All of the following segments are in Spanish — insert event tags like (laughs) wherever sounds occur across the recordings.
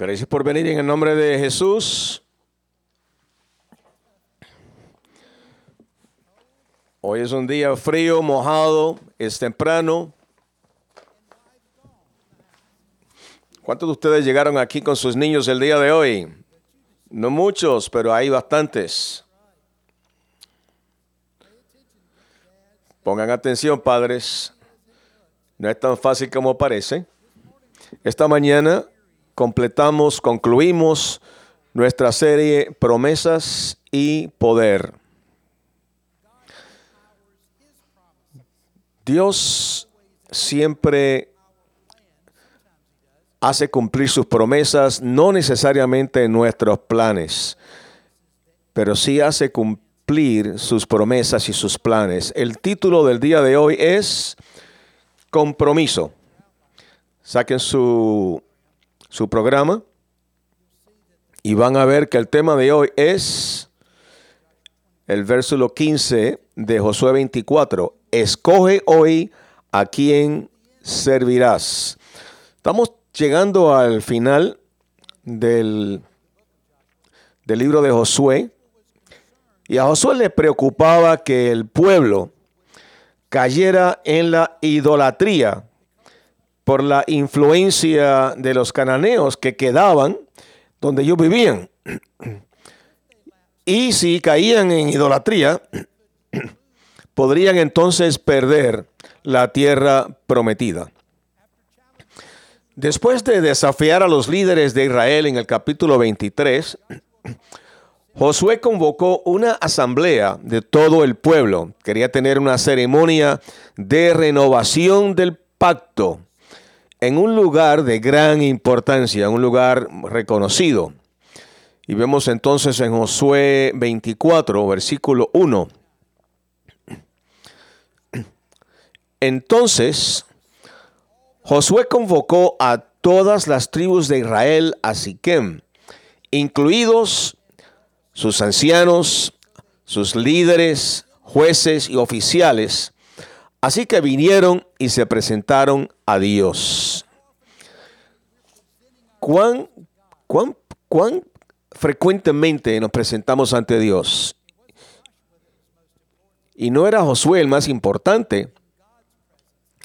Gracias por venir en el nombre de Jesús. Hoy es un día frío, mojado, es temprano. ¿Cuántos de ustedes llegaron aquí con sus niños el día de hoy? No muchos, pero hay bastantes. Pongan atención, padres. No es tan fácil como parece. Esta mañana completamos, concluimos nuestra serie Promesas y Poder. Dios siempre hace cumplir sus promesas, no necesariamente en nuestros planes, pero sí hace cumplir sus promesas y sus planes. El título del día de hoy es Compromiso. Saquen su, su programa y van a ver que el tema de hoy es el versículo 15 de Josué 24. Escoge hoy a quien servirás. Estamos llegando al final del, del libro de Josué. Y a Josué le preocupaba que el pueblo cayera en la idolatría por la influencia de los cananeos que quedaban donde ellos vivían. Y si caían en idolatría, podrían entonces perder la tierra prometida. Después de desafiar a los líderes de Israel en el capítulo 23, Josué convocó una asamblea de todo el pueblo. Quería tener una ceremonia de renovación del pacto en un lugar de gran importancia, un lugar reconocido. Y vemos entonces en Josué 24, versículo 1. Entonces, Josué convocó a todas las tribus de Israel a Siquem, incluidos sus ancianos, sus líderes, jueces y oficiales, Así que vinieron y se presentaron a Dios. ¿Cuán, cuán, cuán frecuentemente nos presentamos ante Dios? Y no era Josué el más importante,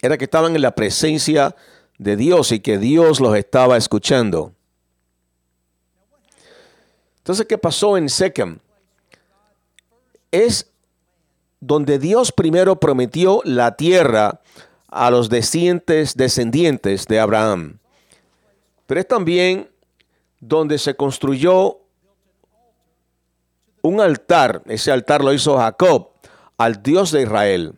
era que estaban en la presencia de Dios y que Dios los estaba escuchando. Entonces, ¿qué pasó en Sechem? Es donde Dios primero prometió la tierra a los descendientes, de Abraham. Pero es también donde se construyó un altar, ese altar lo hizo Jacob, al Dios de Israel,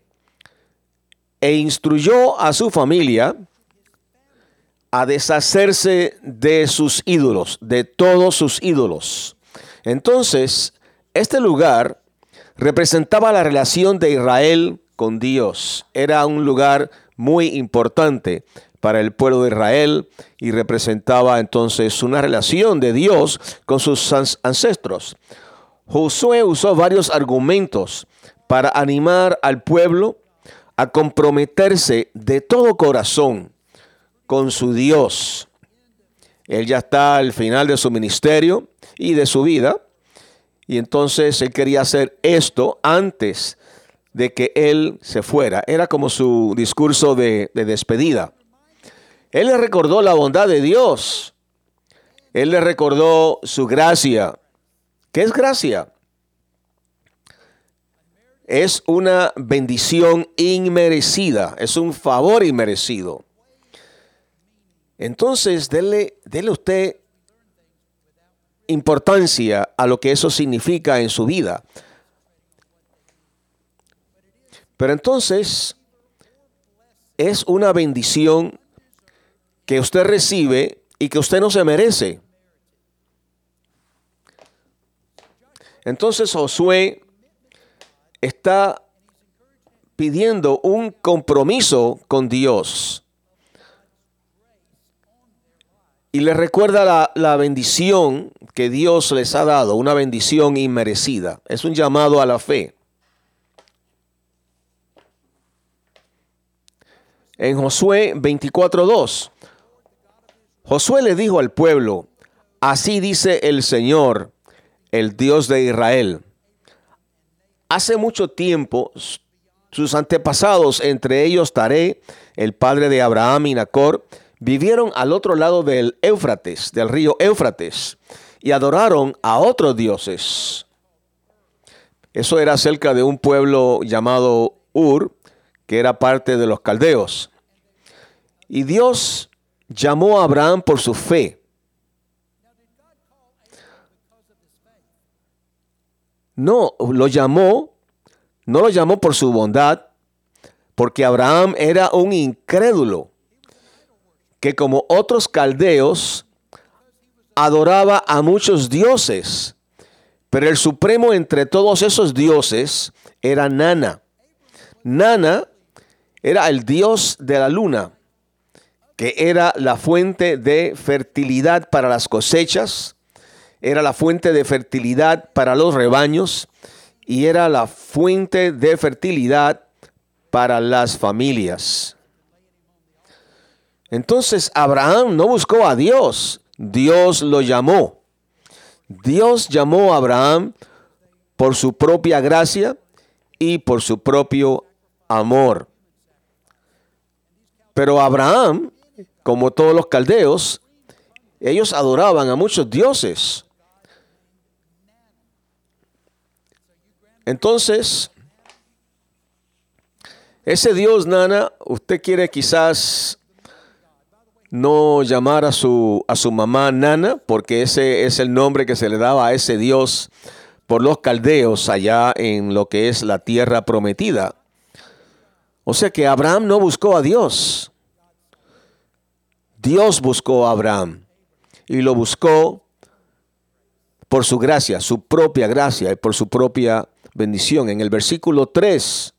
e instruyó a su familia a deshacerse de sus ídolos, de todos sus ídolos. Entonces, este lugar representaba la relación de Israel con Dios. Era un lugar muy importante para el pueblo de Israel y representaba entonces una relación de Dios con sus ancestros. Josué usó varios argumentos para animar al pueblo a comprometerse de todo corazón con su Dios. Él ya está al final de su ministerio y de su vida, y entonces él quería hacer esto antes de que él se fuera. Era como su discurso de, despedida. Él le recordó la bondad de Dios. Él le recordó su gracia. ¿Qué es gracia? Es una bendición inmerecida, es un favor inmerecido. Entonces, dele, usted importancia a lo que eso significa en su vida. Pero entonces es una bendición que usted recibe y que usted no se merece. Entonces Josué está pidiendo un compromiso con Dios. Y le recuerda la, bendición que Dios les ha dado, una bendición inmerecida. Es un llamado a la fe. En Josué 24.2, Josué le dijo al pueblo, Así dice el Señor, el Dios de Israel. Hace mucho tiempo sus antepasados, entre ellos Taré, el padre de Abraham y Nacor, vivieron al otro lado del Éufrates, del río Éufrates, y adoraron a otros dioses. Eso era cerca de un pueblo llamado Ur, que era parte de los caldeos. Y Dios llamó a Abraham por su fe. No, lo llamó no lo llamó por su bondad, porque Abraham era un incrédulo, que como otros caldeos adoraba a muchos dioses, pero el supremo entre todos esos dioses era Nana. Nana era el dios de la luna, que era la fuente de fertilidad para las cosechas, era la fuente de fertilidad para los rebaños, y era la fuente de fertilidad para las familias. Entonces Abraham no buscó a Dios, Dios lo llamó. Dios llamó a Abraham por su propia gracia y por su propio amor. Pero Abraham, como todos los caldeos, ellos adoraban a muchos dioses. Entonces, ese Dios, Nana, usted quiere quizás no llamar a su, a su mamá Nana, porque ese es el nombre que se le daba a ese Dios por los caldeos allá en lo que es la tierra prometida. O sea que Abraham no buscó a Dios. Dios buscó a Abraham y lo buscó por su gracia, su propia gracia y por su propia bendición. En el versículo 3,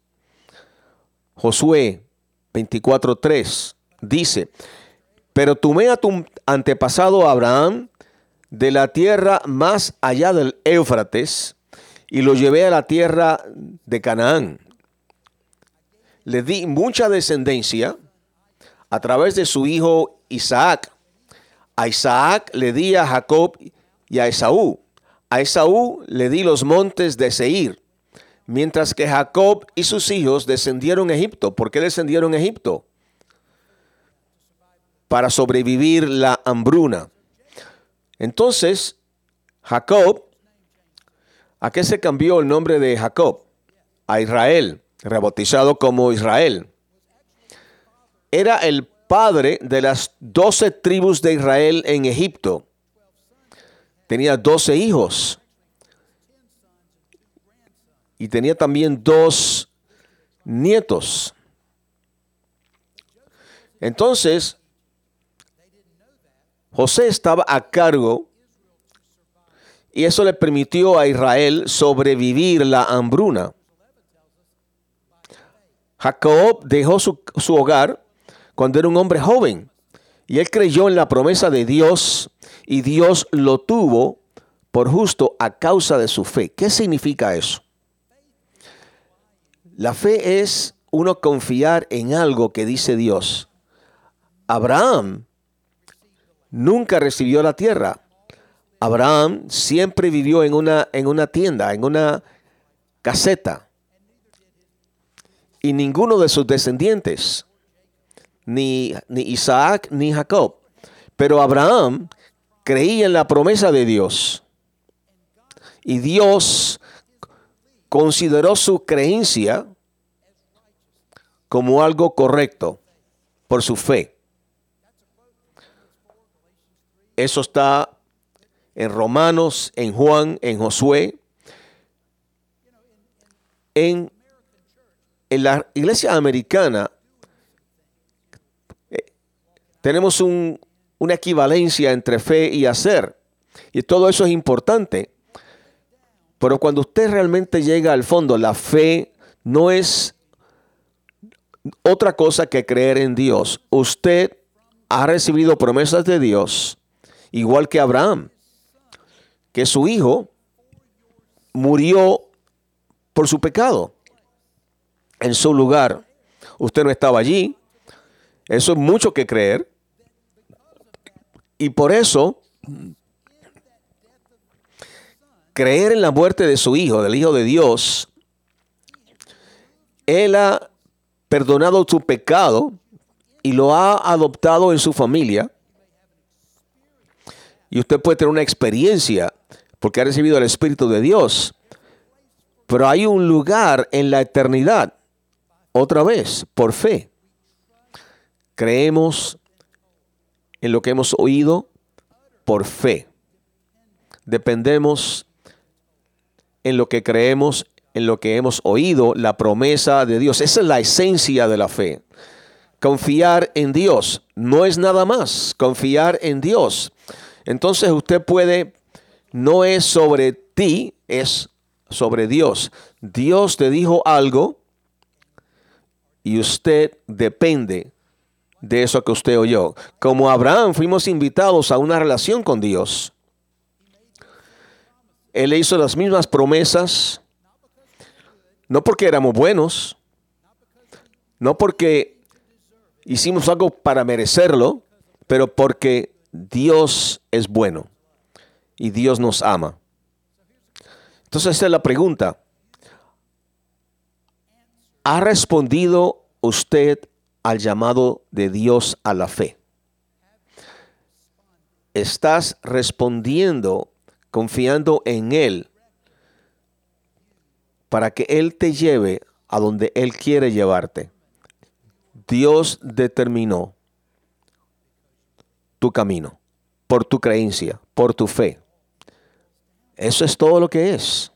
Josué 24.3 dice, pero tomé a tu antepasado Abraham de la tierra más allá del Éufrates y lo llevé a la tierra de Canaán. Le di mucha descendencia a través de su hijo Isaac. A Isaac le di a Jacob y a Esaú. A Esaú le di los montes de Seir mientras que Jacob y sus hijos descendieron a Egipto. ¿Por qué descendieron a Egipto? Para sobrevivir la hambruna. Entonces, Jacob, ¿a qué se cambió el nombre de Jacob? A Israel, rebautizado como Israel. Era el padre de las doce tribus de Israel en Egipto. Tenía doce hijos y tenía también dos nietos. Entonces, José estaba a cargo y eso le permitió a Israel sobrevivir la hambruna. Jacob dejó su, su, hogar cuando era un hombre joven y él creyó en la promesa de Dios y Dios lo tuvo por justo a causa de su fe. ¿Qué significa eso? La fe es uno confiar en algo que dice Dios. Abraham nunca recibió la tierra. Abraham siempre vivió en una, en una tienda, en una caseta. Y ninguno de sus descendientes, ni, ni Isaac ni Jacob. Pero Abraham creía en la promesa de Dios. Y Dios consideró su creencia como algo correcto por su fe. Eso está en Romanos, en Juan, en Josué. En, la iglesia americana eh, tenemos una equivalencia entre fe y hacer. Y todo eso es importante. Pero cuando usted realmente llega al fondo, la fe no es otra cosa que creer en Dios. Usted ha recibido promesas de Dios, igual que Abraham, que su hijo murió por su pecado en su lugar. Usted no estaba allí. Eso es mucho que creer. Y por eso creer en la muerte de su Hijo, del Hijo de Dios, Él ha perdonado su pecado y lo ha adoptado en su familia. Y usted puede tener una experiencia porque ha recibido el Espíritu de Dios. Pero hay un lugar en la eternidad, otra vez, por fe. Creemos en lo que hemos oído por fe. Dependemos en lo que creemos, en lo que hemos oído, la promesa de Dios. Esa es la esencia de la fe. Confiar en Dios. No es nada más. Confiar en Dios. Entonces usted puede, no es sobre ti, es sobre Dios. Dios te dijo algo y usted depende de eso que usted oyó. Como Abraham fuimos invitados a una relación con Dios. Él le hizo las mismas promesas, no porque éramos buenos, no porque hicimos algo para merecerlo, pero porque Dios es bueno y Dios nos ama. Entonces esta es la pregunta. ¿Ha respondido usted al llamado de Dios a la fe? ¿Estás respondiendo confiando en Él para que Él te lleve a donde Él quiere llevarte? Dios determinó tu camino por tu creencia, por tu fe. Eso es todo lo que es.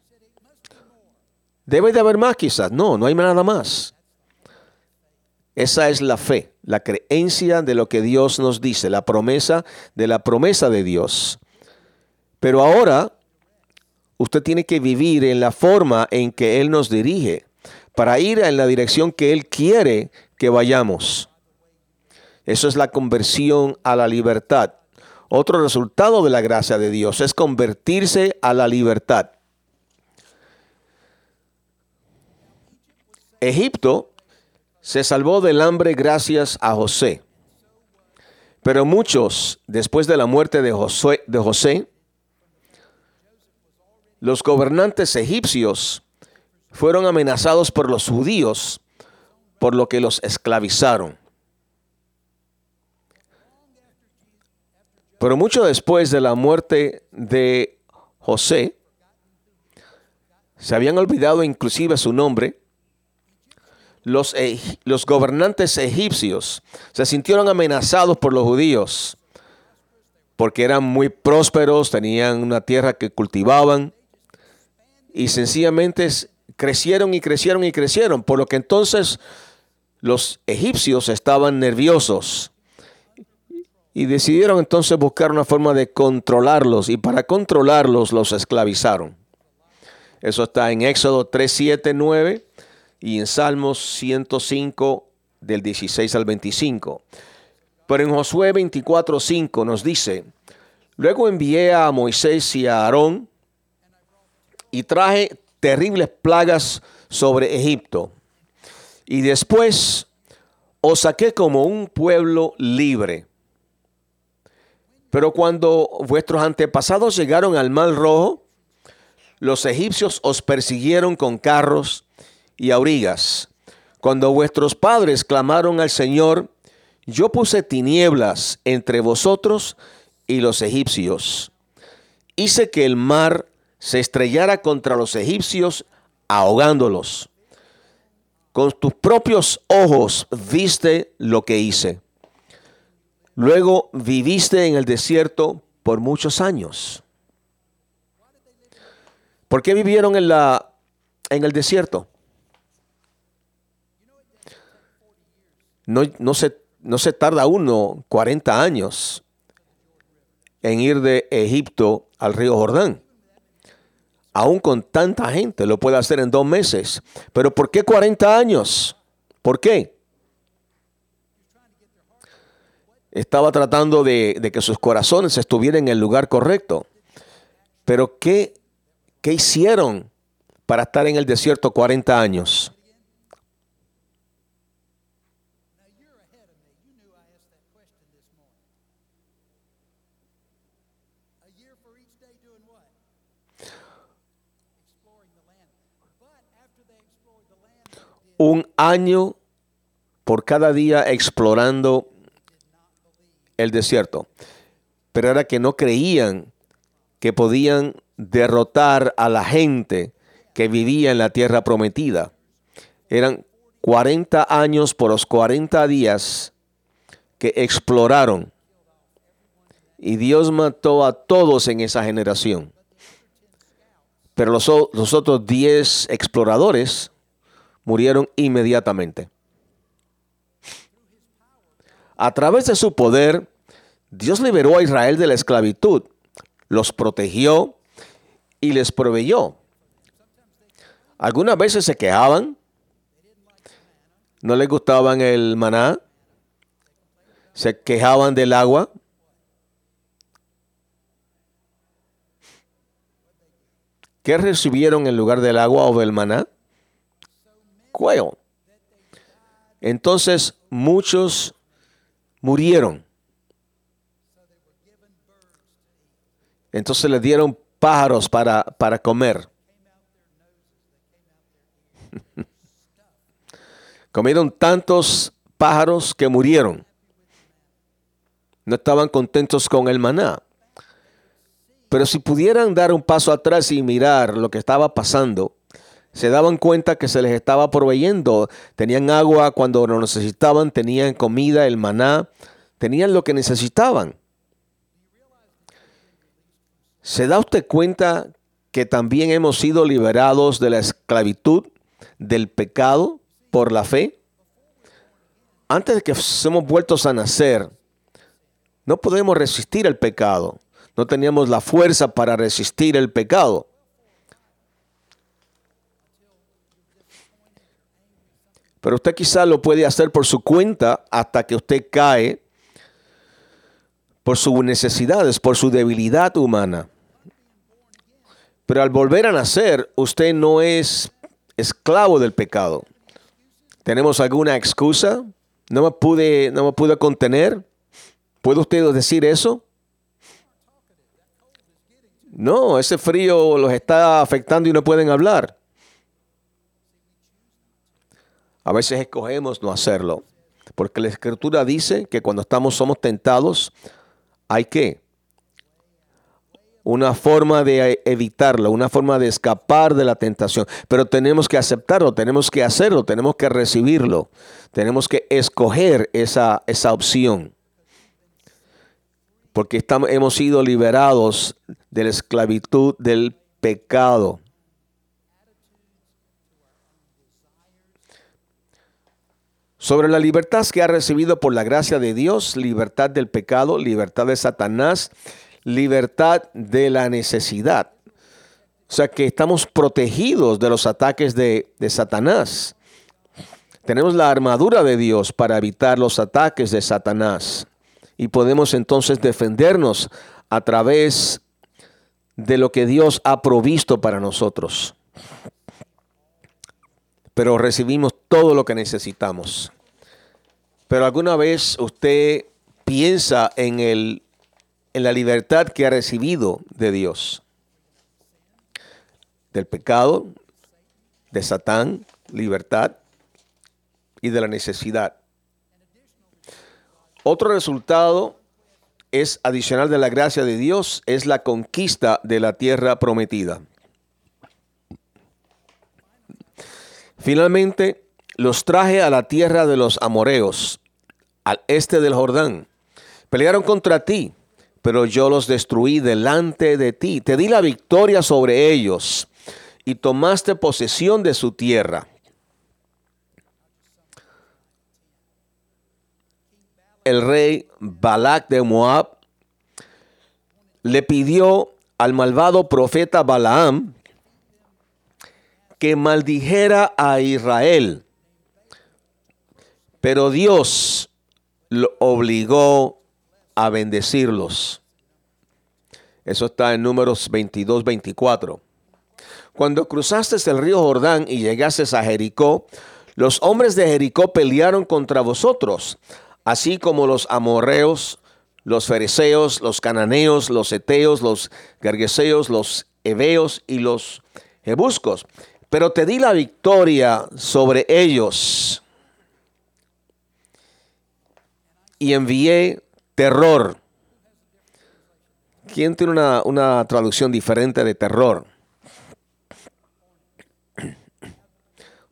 Debe de haber más quizás. No, no hay nada más. Esa es la fe, la creencia de lo que Dios nos dice, la promesa de la promesa de Dios. Pero ahora usted tiene que vivir en la forma en que Él nos dirige para ir en la dirección que Él quiere que vayamos. Eso es la conversión a la libertad. Otro resultado de la gracia de Dios es convertirse a la libertad. Egipto se salvó del hambre gracias a José. Pero muchos, después de la muerte de José, de José los gobernantes egipcios fueron amenazados por los judíos, por lo que los esclavizaron. Pero mucho después de la muerte de José, se habían olvidado inclusive su nombre, los, los, gobernantes egipcios se sintieron amenazados por los judíos porque eran muy prósperos, tenían una tierra que cultivaban y sencillamente crecieron y crecieron y crecieron, por lo que entonces los egipcios estaban nerviosos y decidieron entonces buscar una forma de controlarlos y para controlarlos los esclavizaron. Eso está en Éxodo 3, 7, 9 y en Salmos 105 del 16 al 25. Pero en Josué 24, 5 nos dice, luego envié a Moisés y a Aarón y traje terribles plagas sobre Egipto. Y después os saqué como un pueblo libre pero cuando vuestros antepasados llegaron al Mar Rojo, los egipcios os persiguieron con carros y aurigas. Cuando vuestros padres clamaron al Señor, yo puse tinieblas entre vosotros y los egipcios. Hice que el mar se estrellara contra los egipcios, ahogándolos. Con tus propios ojos viste lo que hice. Luego viviste en el desierto por muchos años. ¿Por qué vivieron en, la, en el desierto? No, no, se, no se tarda uno 40 años en ir de Egipto al río Jordán. Aún con tanta gente lo puede hacer en dos meses. Pero ¿por qué 40 años? ¿Por qué? Estaba tratando de, que sus corazones estuvieran en el lugar correcto. Pero ¿qué, ¿qué hicieron para estar en el desierto 40 años? un año por cada día explorando el desierto. Pero era que no creían que podían derrotar a la gente que vivía en la tierra prometida. Eran 40 años por los 40 días que exploraron. Y Dios mató a todos en esa generación. Pero los, los otros 10 exploradores murieron inmediatamente. A través de su poder, Dios liberó a Israel de la esclavitud, los protegió y les proveyó. Algunas veces se quejaban, no les gustaban el maná, se quejaban del agua. ¿Qué recibieron en lugar del agua o del maná? Cuello. Entonces muchos murieron. Entonces les dieron pájaros para, para comer. (laughs) Comieron tantos pájaros que murieron. No estaban contentos con el maná. Pero si pudieran dar un paso atrás y mirar lo que estaba pasando, se daban cuenta que se les estaba proveyendo. Tenían agua cuando lo necesitaban, tenían comida, el maná, tenían lo que necesitaban. ¿Se da usted cuenta que también hemos sido liberados de la esclavitud, del pecado, por la fe? Antes de que seamos vueltos a nacer, no podemos resistir el pecado. No teníamos la fuerza para resistir el pecado. Pero usted quizá lo puede hacer por su cuenta hasta que usted cae por sus necesidades, por su debilidad humana. Pero al volver a nacer, usted no es esclavo del pecado. ¿Tenemos alguna excusa? ¿No me pude, no me pude contener? ¿Puede usted decir eso? No, ese frío los está afectando y no pueden hablar. A veces escogemos no hacerlo, porque la escritura dice que cuando estamos somos tentados, hay que una forma de evitarlo, una forma de escapar de la tentación, pero tenemos que aceptarlo, tenemos que hacerlo, tenemos que recibirlo, tenemos que escoger esa, esa opción, porque estamos, hemos sido liberados de la esclavitud del pecado. sobre la libertad que ha recibido por la gracia de Dios, libertad del pecado, libertad de Satanás, libertad de la necesidad. O sea que estamos protegidos de los ataques de, de Satanás. Tenemos la armadura de Dios para evitar los ataques de Satanás. Y podemos entonces defendernos a través de lo que Dios ha provisto para nosotros pero recibimos todo lo que necesitamos. Pero alguna vez usted piensa en, el, en la libertad que ha recibido de Dios, del pecado, de Satán, libertad y de la necesidad. Otro resultado es adicional de la gracia de Dios, es la conquista de la tierra prometida. Finalmente, los traje a la tierra de los amoreos, al este del Jordán. Pelearon contra ti, pero yo los destruí delante de ti. Te di la victoria sobre ellos y tomaste posesión de su tierra. El rey Balak de Moab le pidió al malvado profeta Balaam que maldijera a Israel. Pero Dios lo obligó a bendecirlos. Eso está en números 22, 24. Cuando cruzaste el río Jordán y llegases a Jericó, los hombres de Jericó pelearon contra vosotros, así como los amorreos, los fereceos, los cananeos, los eteos, los gergeseos, los heveos y los jebuscos pero te di la victoria sobre ellos y envié terror. ¿Quién tiene una, una traducción diferente de terror? (clears throat)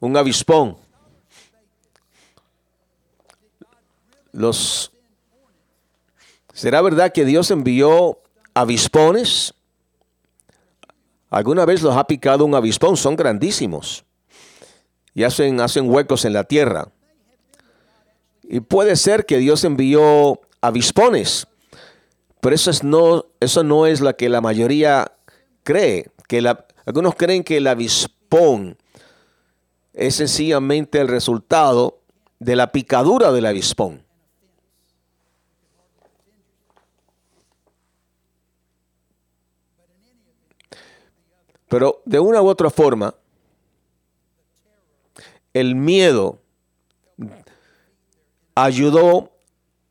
Un avispón. Los ¿Será verdad que Dios envió avispones? ¿Alguna vez los ha picado un avispón? Son grandísimos y hacen, hacen huecos en la tierra. Y puede ser que Dios envió avispones, pero eso, es no, eso no es lo que la mayoría cree. Que algunos creen que el avispón es sencillamente el resultado de la picadura del avispón. Pero de una u otra forma, el miedo ayudó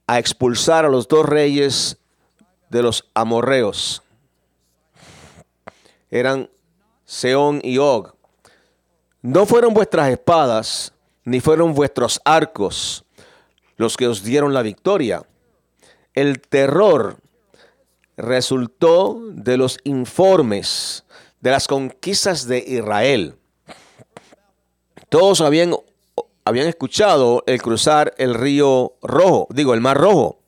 a expulsar a los dos reyes de los amorreos. Eran Seón y Og. No fueron vuestras espadas, ni fueron vuestros arcos los que os dieron la victoria. El terror resultó de los informes de las conquistas de Israel. Todos habían, habían escuchado el cruzar el río rojo, digo, el mar rojo.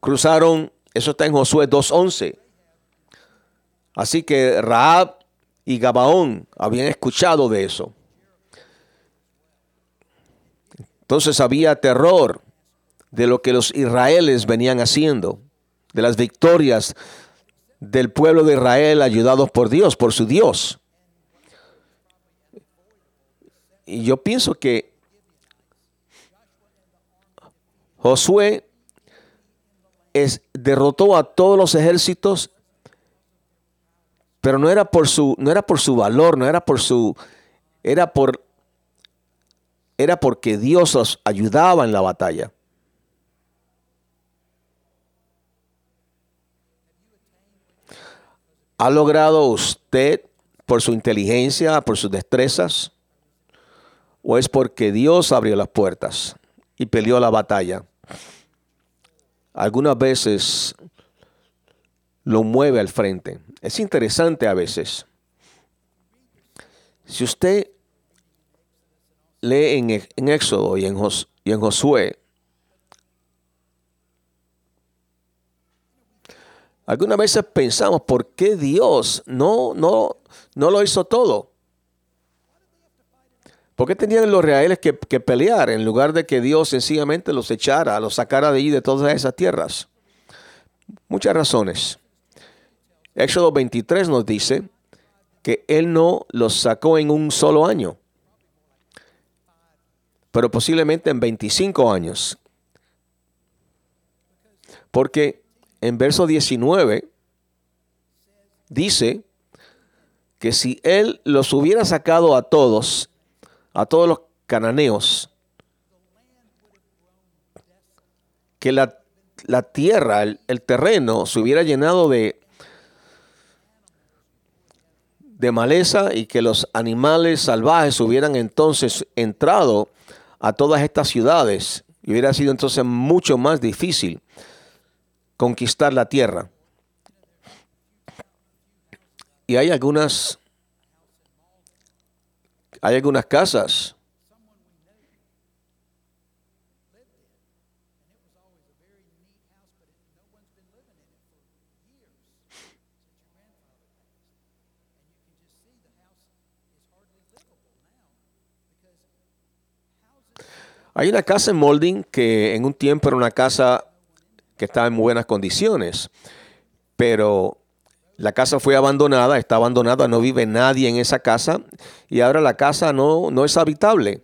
Cruzaron, eso está en Josué 2.11. Así que Raab y Gabaón habían escuchado de eso. Entonces había terror de lo que los israelíes venían haciendo, de las victorias del pueblo de Israel ayudados por Dios, por su Dios. Y yo pienso que Josué es, derrotó a todos los ejércitos, pero no era por su, no era por su valor, no era por su, era por, era porque Dios los ayudaba en la batalla. ¿Ha logrado usted por su inteligencia, por sus destrezas? ¿O es porque Dios abrió las puertas y peleó la batalla? Algunas veces lo mueve al frente. Es interesante a veces. Si usted lee en, Éxodo y en, y en Josué, Algunas veces pensamos, ¿por qué Dios no, no, no lo hizo todo? ¿Por qué tenían los reales que, pelear en lugar de que Dios sencillamente los echara, los sacara de allí, de todas esas tierras? Muchas razones. Éxodo 23 nos dice que Él no los sacó en un solo año, pero posiblemente en 25 años. Porque en verso 19 dice que si él los hubiera sacado a todos, a todos los cananeos, que la, tierra, el, el, terreno se hubiera llenado de, de maleza y que los animales salvajes hubieran entonces entrado a todas estas ciudades, y hubiera sido entonces mucho más difícil conquistar la tierra. Y hay algunas, hay algunas casas. Hay una casa en Molding que en un tiempo era una casa que estaba en buenas condiciones, pero la casa fue abandonada, está abandonada, no vive nadie en esa casa y ahora la casa no, no es habitable.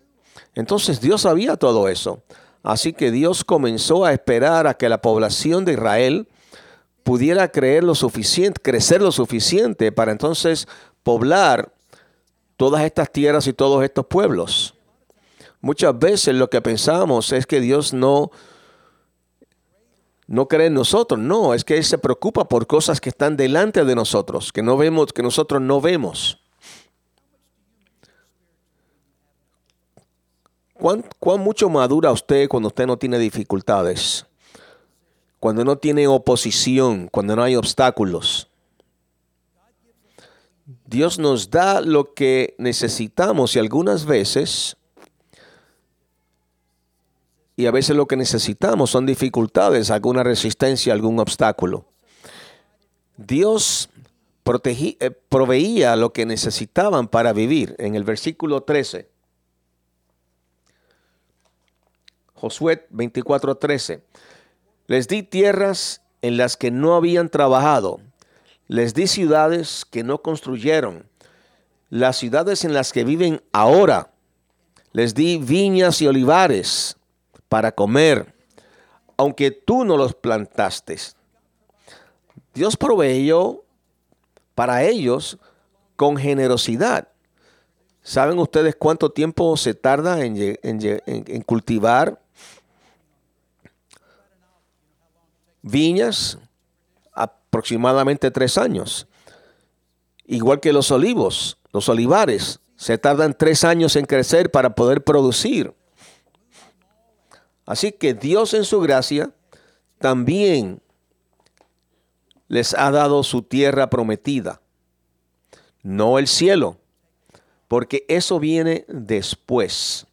Entonces Dios sabía todo eso. Así que Dios comenzó a esperar a que la población de Israel pudiera creer lo suficiente, crecer lo suficiente para entonces poblar todas estas tierras y todos estos pueblos. Muchas veces lo que pensamos es que Dios no no cree en nosotros, no, es que Él se preocupa por cosas que están delante de nosotros, que no vemos, que nosotros no vemos. ¿Cuán, ¿Cuán, mucho madura usted cuando usted no tiene dificultades? Cuando no tiene oposición, cuando no hay obstáculos. Dios nos da lo que necesitamos y algunas veces y a veces lo que necesitamos son dificultades, alguna resistencia, algún obstáculo. Dios eh, proveía lo que necesitaban para vivir. En el versículo 13, Josué 24:13, les di tierras en las que no habían trabajado les di ciudades que no construyeron, las ciudades en las que viven ahora. Les di viñas y olivares para comer, aunque tú no los plantaste. Dios proveyó para ellos con generosidad. ¿Saben ustedes cuánto tiempo se tarda en, en cultivar viñas? aproximadamente tres años. Igual que los olivos, los olivares, se tardan tres años en crecer para poder producir. Así que Dios en su gracia también les ha dado su tierra prometida, no el cielo, porque eso viene después.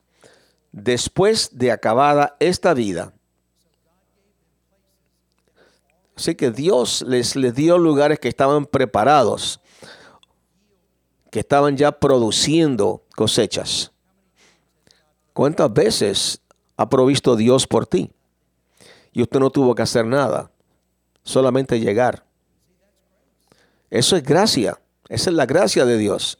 Después de acabada esta vida, Así que Dios les, les dio lugares que estaban preparados, que estaban ya produciendo cosechas. ¿Cuántas veces ha provisto Dios por ti? Y usted no tuvo que hacer nada, solamente llegar. Eso es gracia, esa es la gracia de Dios.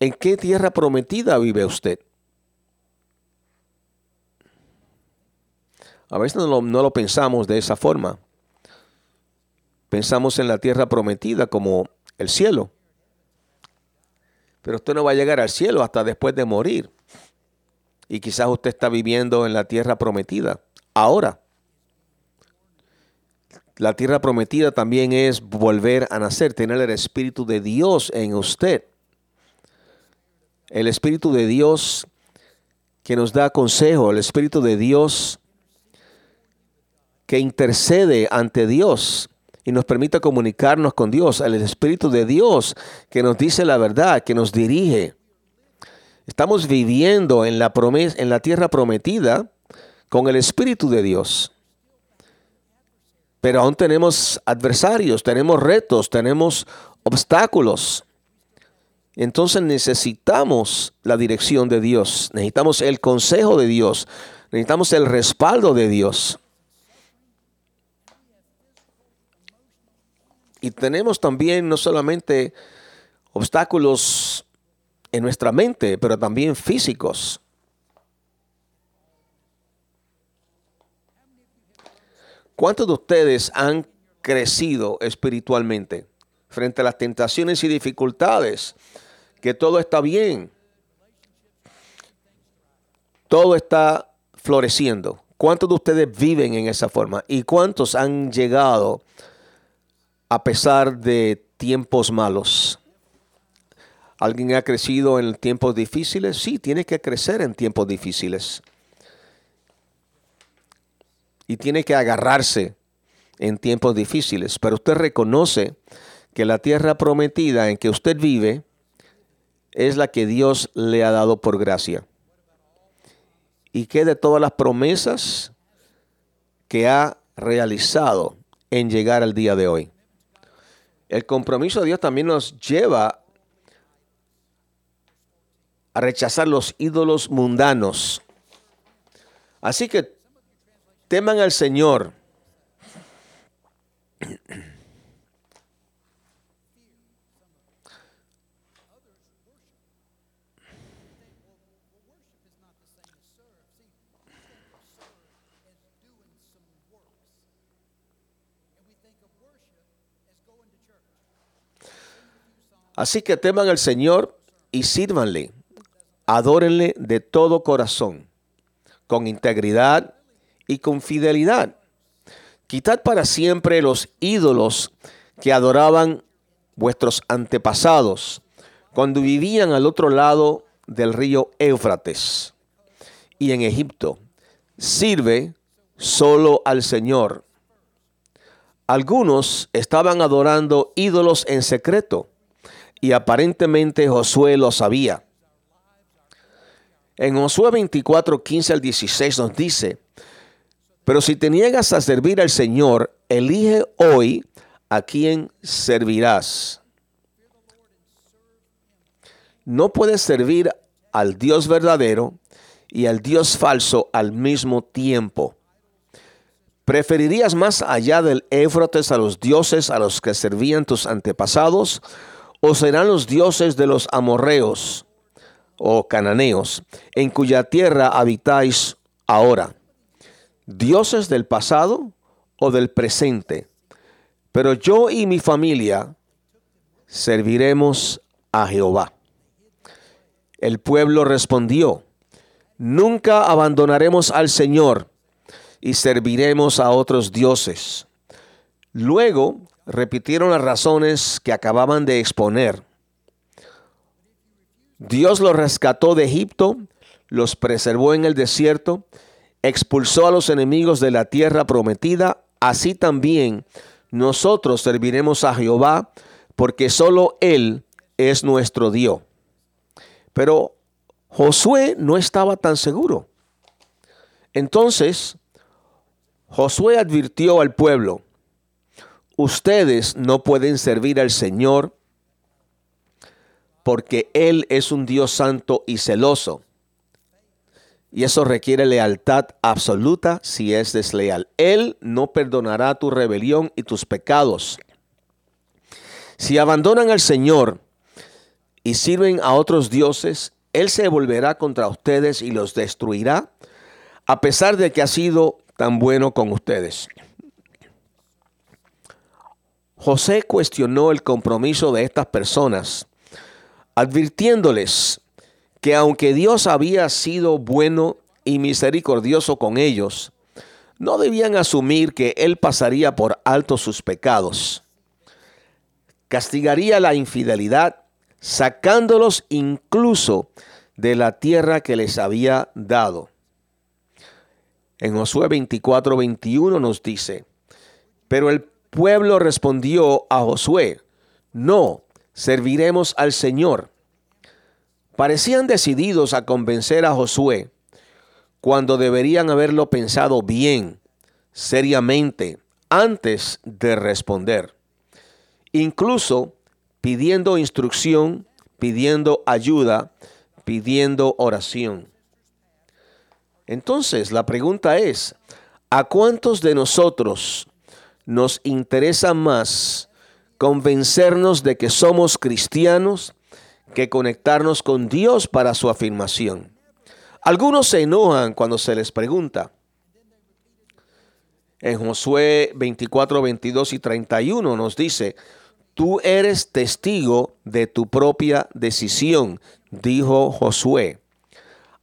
¿En qué tierra prometida vive usted? A veces no lo, pensamos de esa forma. Pensamos en la tierra prometida como el cielo. Pero usted no va a llegar al cielo hasta después de morir. Y quizás usted está viviendo en la tierra prometida ahora. La tierra prometida también es volver a nacer, tener el Espíritu de Dios en usted el Espíritu de Dios que nos da consejo, el Espíritu de Dios que intercede ante Dios y nos permite comunicarnos con Dios, el Espíritu de Dios que nos dice la verdad, que nos dirige. Estamos viviendo en la, en la tierra prometida con el Espíritu de Dios. Pero aún tenemos adversarios, tenemos retos, tenemos obstáculos. Entonces necesitamos la dirección de Dios, necesitamos el consejo de Dios, necesitamos el respaldo de Dios. Y tenemos también no solamente obstáculos en nuestra mente, pero también físicos. ¿Cuántos de ustedes han crecido espiritualmente frente a las tentaciones y dificultades que todo está bien. Todo está floreciendo. ¿Cuántos de ustedes viven en esa forma? ¿Y cuántos han llegado a pesar de tiempos malos? ¿Alguien ha crecido en tiempos difíciles? Sí, tiene que crecer en tiempos difíciles. Y tiene que agarrarse en tiempos difíciles. Pero usted reconoce que la tierra prometida en que usted vive es la que Dios le ha dado por gracia. Y que de todas las promesas que ha realizado en llegar al día de hoy. El compromiso de Dios también nos lleva a rechazar los ídolos mundanos. Así que teman al Señor. Así que teman al Señor y sírvanle. Adórenle de todo corazón, con integridad y con fidelidad. Quitad para siempre los ídolos que adoraban vuestros antepasados cuando vivían al otro lado del río Éufrates y en Egipto. Sirve solo al Señor. Algunos estaban adorando ídolos en secreto y aparentemente Josué lo sabía. En Josué 24, 15 al 16 nos dice, pero si te niegas a servir al Señor, elige hoy a quién servirás. No puedes servir al Dios verdadero y al Dios falso al mismo tiempo. ¿Preferirías más allá del Éfrotes a los dioses a los que servían tus antepasados? ¿O serán los dioses de los amorreos o cananeos en cuya tierra habitáis ahora? ¿Dioses del pasado o del presente? Pero yo y mi familia serviremos a Jehová. El pueblo respondió, nunca abandonaremos al Señor y serviremos a otros dioses. Luego repitieron las razones que acababan de exponer. Dios los rescató de Egipto, los preservó en el desierto, expulsó a los enemigos de la tierra prometida, así también nosotros serviremos a Jehová, porque solo Él es nuestro Dios. Pero Josué no estaba tan seguro. Entonces, Josué advirtió al pueblo, ustedes no pueden servir al Señor porque Él es un Dios santo y celoso. Y eso requiere lealtad absoluta si es desleal. Él no perdonará tu rebelión y tus pecados. Si abandonan al Señor, y sirven a otros dioses, Él se volverá contra ustedes y los destruirá, a pesar de que ha sido tan bueno con ustedes. José cuestionó el compromiso de estas personas, advirtiéndoles que aunque Dios había sido bueno y misericordioso con ellos, no debían asumir que Él pasaría por alto sus pecados. Castigaría la infidelidad sacándolos incluso de la tierra que les había dado. En Josué 24, 21 nos dice, pero el pueblo respondió a Josué, no, serviremos al Señor. Parecían decididos a convencer a Josué cuando deberían haberlo pensado bien, seriamente, antes de responder. Incluso pidiendo instrucción, pidiendo ayuda, pidiendo oración. Entonces, la pregunta es, ¿a cuántos de nosotros nos interesa más convencernos de que somos cristianos que conectarnos con Dios para su afirmación? Algunos se enojan cuando se les pregunta. En Josué 24, 22 y 31 nos dice, Tú eres testigo de tu propia decisión, dijo Josué.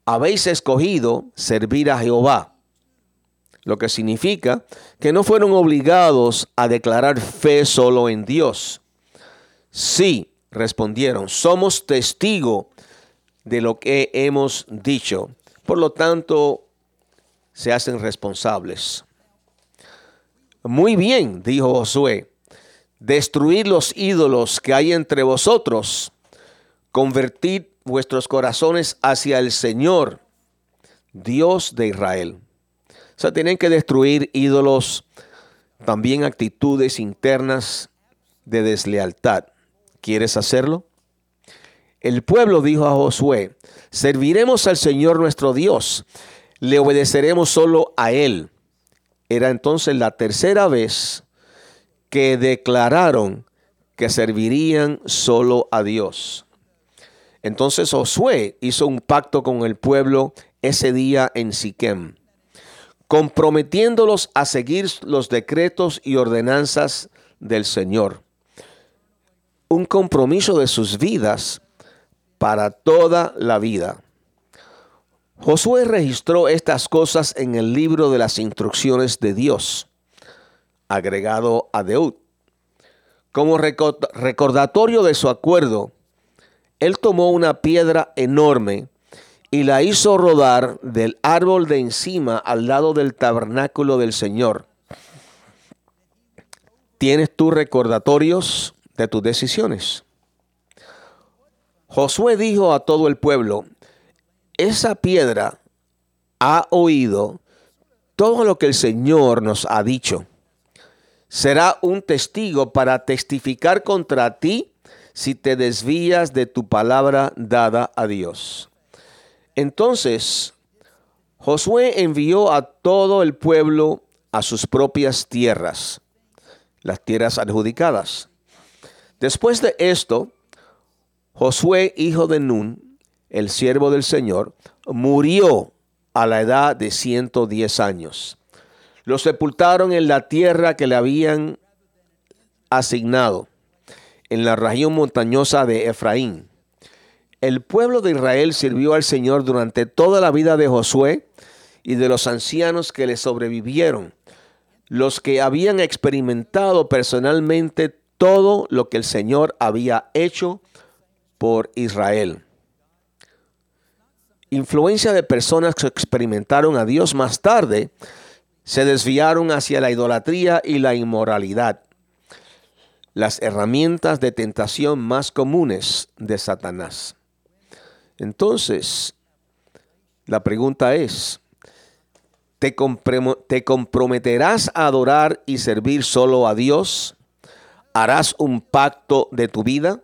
Habéis escogido servir a Jehová, lo que significa que no fueron obligados a declarar fe solo en Dios. Sí, respondieron, somos testigo de lo que hemos dicho. Por lo tanto, se hacen responsables. Muy bien, dijo Josué destruir los ídolos que hay entre vosotros, convertid vuestros corazones hacia el Señor, Dios de Israel. O sea, tienen que destruir ídolos, también actitudes internas de deslealtad. ¿Quieres hacerlo? El pueblo dijo a Josué, serviremos al Señor nuestro Dios, le obedeceremos solo a Él. Era entonces la tercera vez que declararon que servirían solo a Dios. Entonces Josué hizo un pacto con el pueblo ese día en Siquem, comprometiéndolos a seguir los decretos y ordenanzas del Señor. Un compromiso de sus vidas para toda la vida. Josué registró estas cosas en el libro de las instrucciones de Dios agregado a Deud. Como recordatorio de su acuerdo, él tomó una piedra enorme y la hizo rodar del árbol de encima al lado del tabernáculo del Señor. ¿Tienes tú recordatorios de tus decisiones? Josué dijo a todo el pueblo, esa piedra ha oído todo lo que el Señor nos ha dicho será un testigo para testificar contra ti si te desvías de tu palabra dada a Dios. Entonces, Josué envió a todo el pueblo a sus propias tierras, las tierras adjudicadas. Después de esto, Josué, hijo de Nun, el siervo del Señor, murió a la edad de 110 años lo sepultaron en la tierra que le habían asignado, en la región montañosa de Efraín. El pueblo de Israel sirvió al Señor durante toda la vida de Josué y de los ancianos que le sobrevivieron, los que habían experimentado personalmente todo lo que el Señor había hecho por Israel. Influencia de personas que experimentaron a Dios más tarde se desviaron hacia la idolatría y la inmoralidad, las herramientas de tentación más comunes de Satanás. Entonces, la pregunta es, ¿te, comprometerás a adorar y servir solo a Dios? ¿Harás un pacto de tu vida?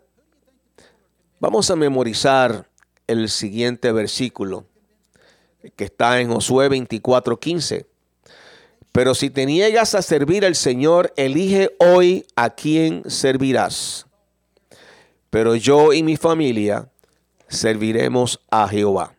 Vamos a memorizar el siguiente versículo que está en Josué 24:15. Pero si te niegas a servir al Señor, elige hoy a quién servirás. Pero yo y mi familia serviremos a Jehová.